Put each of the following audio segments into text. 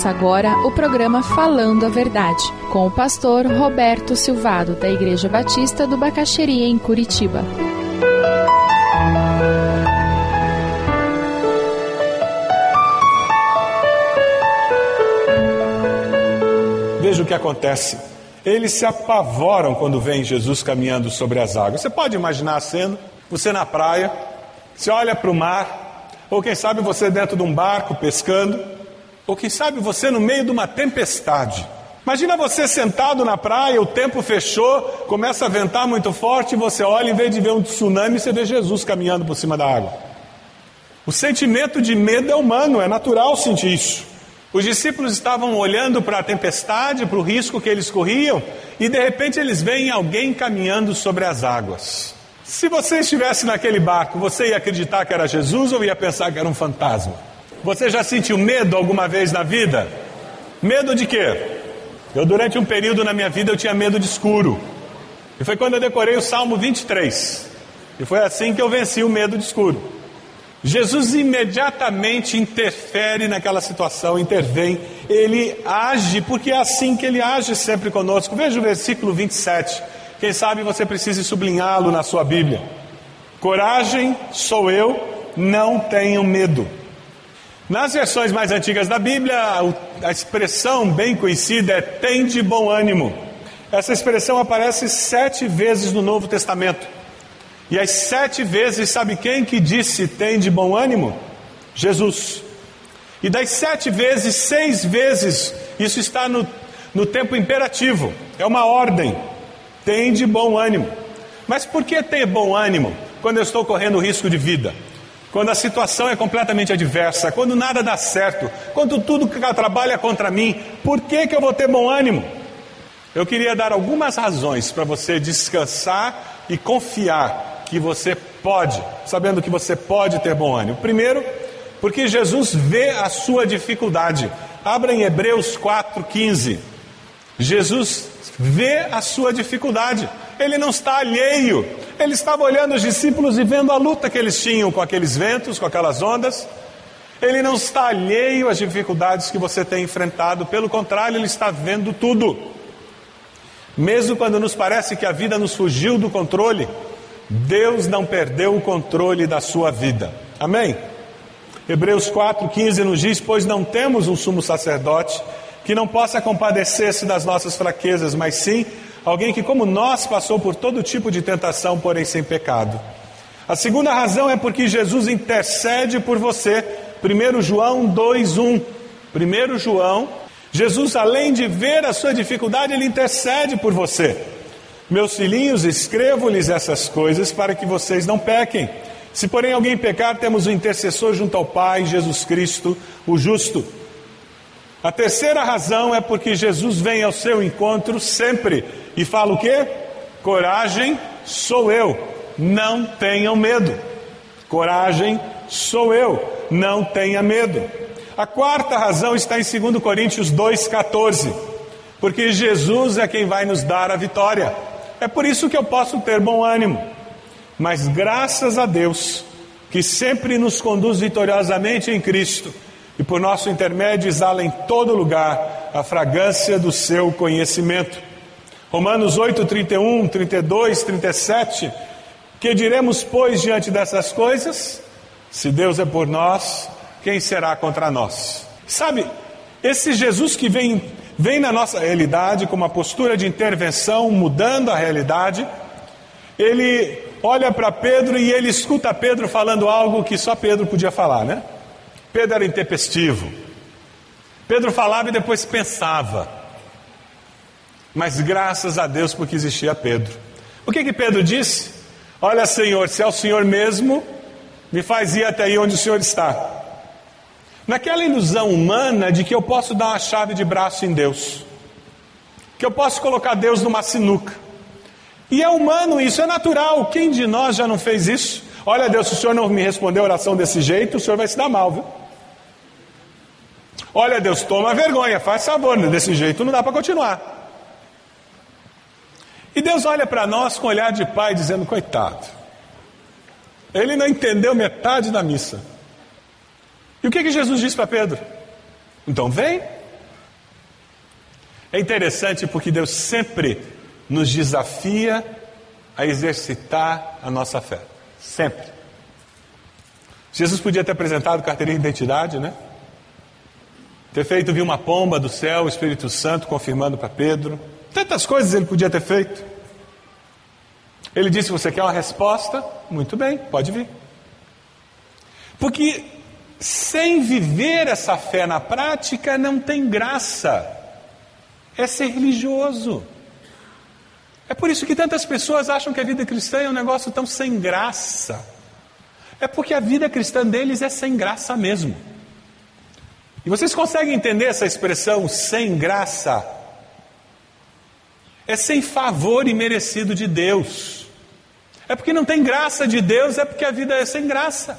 Começa agora o programa Falando a Verdade, com o pastor Roberto Silvado, da Igreja Batista do Bacaxeria, em Curitiba. Veja o que acontece. Eles se apavoram quando veem Jesus caminhando sobre as águas. Você pode imaginar a cena? Você na praia, você olha para o mar, ou quem sabe você dentro de um barco pescando ou quem sabe você no meio de uma tempestade. Imagina você sentado na praia, o tempo fechou, começa a ventar muito forte, e você olha, em vez de ver um tsunami, você vê Jesus caminhando por cima da água. O sentimento de medo é humano, é natural sentir isso. Os discípulos estavam olhando para a tempestade, para o risco que eles corriam, e de repente eles veem alguém caminhando sobre as águas. Se você estivesse naquele barco, você ia acreditar que era Jesus ou ia pensar que era um fantasma? Você já sentiu medo alguma vez na vida? Medo de quê? Eu, durante um período na minha vida, eu tinha medo de escuro. E foi quando eu decorei o Salmo 23. E foi assim que eu venci o medo de escuro. Jesus imediatamente interfere naquela situação, intervém, ele age, porque é assim que ele age sempre conosco. Veja o versículo 27. Quem sabe você precise sublinhá-lo na sua Bíblia. Coragem sou eu, não tenham medo. Nas versões mais antigas da Bíblia, a expressão bem conhecida é tem de bom ânimo. Essa expressão aparece sete vezes no Novo Testamento. E as sete vezes, sabe quem que disse tem de bom ânimo? Jesus. E das sete vezes, seis vezes, isso está no, no tempo imperativo, é uma ordem. Tem de bom ânimo. Mas por que ter bom ânimo quando eu estou correndo risco de vida? Quando a situação é completamente adversa, quando nada dá certo, quando tudo que trabalha contra mim, por que, que eu vou ter bom ânimo? Eu queria dar algumas razões para você descansar e confiar que você pode, sabendo que você pode ter bom ânimo. Primeiro, porque Jesus vê a sua dificuldade. Abra em Hebreus 4,15. Jesus vê a sua dificuldade. Ele não está alheio ele estava olhando os discípulos e vendo a luta que eles tinham com aqueles ventos, com aquelas ondas. Ele não está alheio às dificuldades que você tem enfrentado, pelo contrário, ele está vendo tudo. Mesmo quando nos parece que a vida nos fugiu do controle, Deus não perdeu o controle da sua vida. Amém? Hebreus 4,15 nos diz: Pois não temos um sumo sacerdote que não possa compadecer-se das nossas fraquezas, mas sim Alguém que, como nós, passou por todo tipo de tentação, porém sem pecado. A segunda razão é porque Jesus intercede por você. 1 João 2,1. 1 João, Jesus, além de ver a sua dificuldade, ele intercede por você. Meus filhinhos, escrevo-lhes essas coisas para que vocês não pequem. Se porém alguém pecar, temos um intercessor junto ao Pai, Jesus Cristo, o justo. A terceira razão é porque Jesus vem ao seu encontro sempre e fala o que? Coragem sou eu, não tenham medo. Coragem sou eu, não tenha medo. A quarta razão está em 2 Coríntios 2,14, porque Jesus é quem vai nos dar a vitória. É por isso que eu posso ter bom ânimo. Mas graças a Deus, que sempre nos conduz vitoriosamente em Cristo, e por nosso intermédio exala em todo lugar a fragrância do seu conhecimento. Romanos 8, 31, 32, 37. Que diremos, pois, diante dessas coisas? Se Deus é por nós, quem será contra nós? Sabe, esse Jesus que vem, vem na nossa realidade com uma postura de intervenção, mudando a realidade, ele olha para Pedro e ele escuta Pedro falando algo que só Pedro podia falar, né? Pedro era intempestivo. Pedro falava e depois pensava. Mas graças a Deus porque existia Pedro. O que que Pedro disse? Olha, Senhor, se é o Senhor mesmo, me faz ir até aí onde o Senhor está. Naquela ilusão humana de que eu posso dar uma chave de braço em Deus, que eu posso colocar Deus numa sinuca. E é humano isso, é natural. Quem de nós já não fez isso? Olha, Deus, se o Senhor não me responder a oração desse jeito, o Senhor vai se dar mal, viu? Olha, Deus, toma vergonha, faz favor, desse jeito não dá para continuar. E Deus olha para nós com olhar de pai, dizendo: coitado, ele não entendeu metade da missa. E o que, que Jesus disse para Pedro? Então vem, É interessante porque Deus sempre nos desafia a exercitar a nossa fé. Sempre. Jesus podia ter apresentado carteirinha de identidade, né? Ter feito vir uma pomba do céu, o Espírito Santo confirmando para Pedro. Tantas coisas ele podia ter feito. Ele disse: Você quer uma resposta? Muito bem, pode vir. Porque sem viver essa fé na prática não tem graça. É ser religioso. É por isso que tantas pessoas acham que a vida cristã é um negócio tão sem graça. É porque a vida cristã deles é sem graça mesmo. E vocês conseguem entender essa expressão sem graça? É sem favor imerecido de Deus. É porque não tem graça de Deus, é porque a vida é sem graça.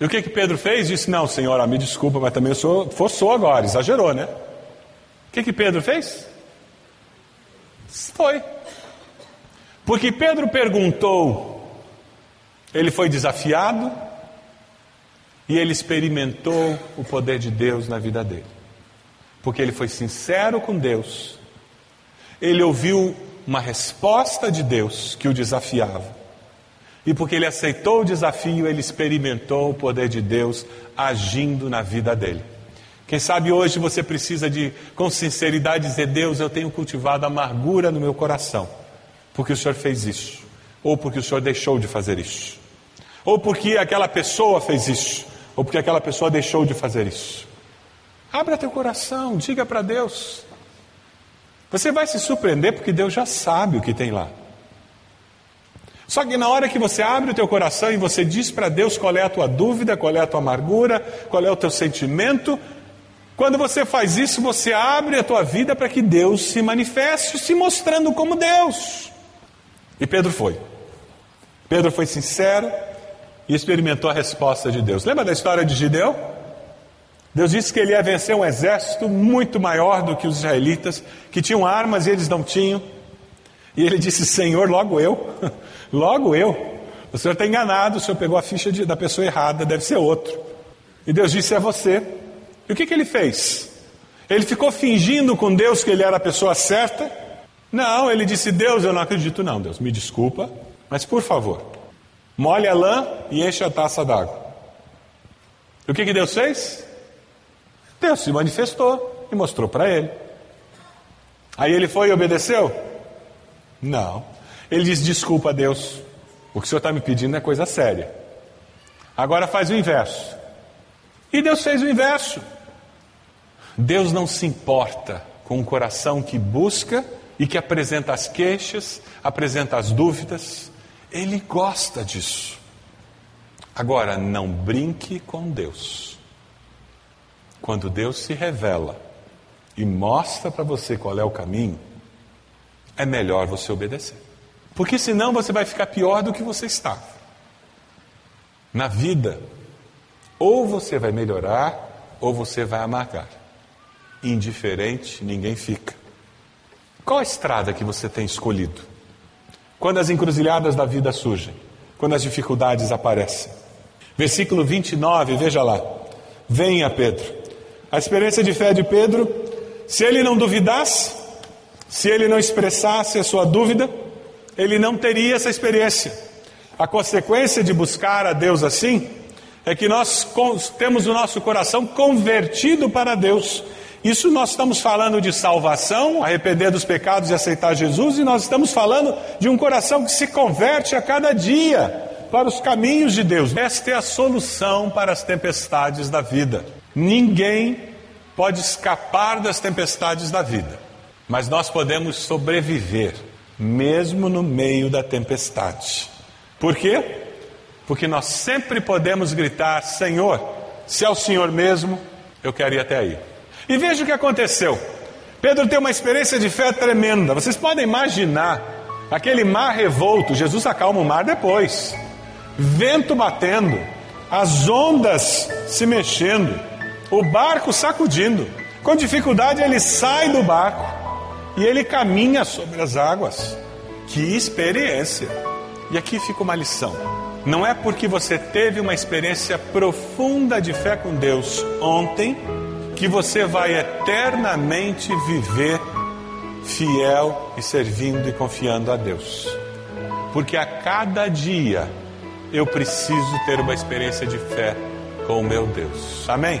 E o que que Pedro fez? Disse: Não, senhora, me desculpa, mas também eu sou, forçou agora, exagerou, né? O que que Pedro fez? Foi. Porque Pedro perguntou, ele foi desafiado, e ele experimentou o poder de Deus na vida dele. Porque ele foi sincero com Deus. Ele ouviu uma resposta de Deus que o desafiava. E porque ele aceitou o desafio, ele experimentou o poder de Deus agindo na vida dele. Quem sabe hoje você precisa de, com sinceridade, dizer: Deus, eu tenho cultivado amargura no meu coração, porque o Senhor fez isso, ou porque o Senhor deixou de fazer isso, ou porque aquela pessoa fez isso, ou porque aquela pessoa deixou de fazer isso. Abra teu coração, diga para Deus. Você vai se surpreender porque Deus já sabe o que tem lá. Só que na hora que você abre o teu coração e você diz para Deus qual é a tua dúvida, qual é a tua amargura, qual é o teu sentimento, quando você faz isso, você abre a tua vida para que Deus se manifeste, se mostrando como Deus. E Pedro foi. Pedro foi sincero, e experimentou a resposta de Deus. Lembra da história de Gideão? Deus disse que ele ia vencer um exército muito maior do que os israelitas, que tinham armas e eles não tinham. E ele disse: Senhor, logo eu, logo eu. O senhor está enganado, o senhor pegou a ficha de, da pessoa errada, deve ser outro. E Deus disse: É você. E o que, que ele fez? Ele ficou fingindo com Deus que ele era a pessoa certa? Não, ele disse: Deus, eu não acredito, não, Deus, me desculpa, mas por favor, Molhe a lã e enche a taça d'água. E o que, que Deus fez? Deus se manifestou e mostrou para ele. Aí ele foi e obedeceu? Não. Ele disse: Desculpa, Deus, o que o senhor está me pedindo é coisa séria. Agora faz o inverso. E Deus fez o inverso. Deus não se importa com um coração que busca e que apresenta as queixas, apresenta as dúvidas, ele gosta disso. Agora, não brinque com Deus. Quando Deus se revela e mostra para você qual é o caminho, é melhor você obedecer. Porque senão você vai ficar pior do que você está. Na vida, ou você vai melhorar, ou você vai amargar. Indiferente, ninguém fica. Qual a estrada que você tem escolhido? Quando as encruzilhadas da vida surgem, quando as dificuldades aparecem. Versículo 29, veja lá. Venha, Pedro. A experiência de fé de Pedro, se ele não duvidasse, se ele não expressasse a sua dúvida, ele não teria essa experiência. A consequência de buscar a Deus assim é que nós temos o nosso coração convertido para Deus isso nós estamos falando de salvação, arrepender dos pecados e aceitar Jesus, e nós estamos falando de um coração que se converte a cada dia para os caminhos de Deus. Esta é a solução para as tempestades da vida. Ninguém pode escapar das tempestades da vida, mas nós podemos sobreviver, mesmo no meio da tempestade. Por quê? Porque nós sempre podemos gritar: Senhor, se é o Senhor mesmo, eu quero ir até aí. E veja o que aconteceu. Pedro tem uma experiência de fé tremenda. Vocês podem imaginar aquele mar revolto. Jesus acalma o mar depois. Vento batendo, as ondas se mexendo, o barco sacudindo. Com dificuldade ele sai do barco e ele caminha sobre as águas. Que experiência! E aqui fica uma lição. Não é porque você teve uma experiência profunda de fé com Deus ontem que você vai eternamente viver fiel e servindo e confiando a Deus. Porque a cada dia eu preciso ter uma experiência de fé com o meu Deus. Amém?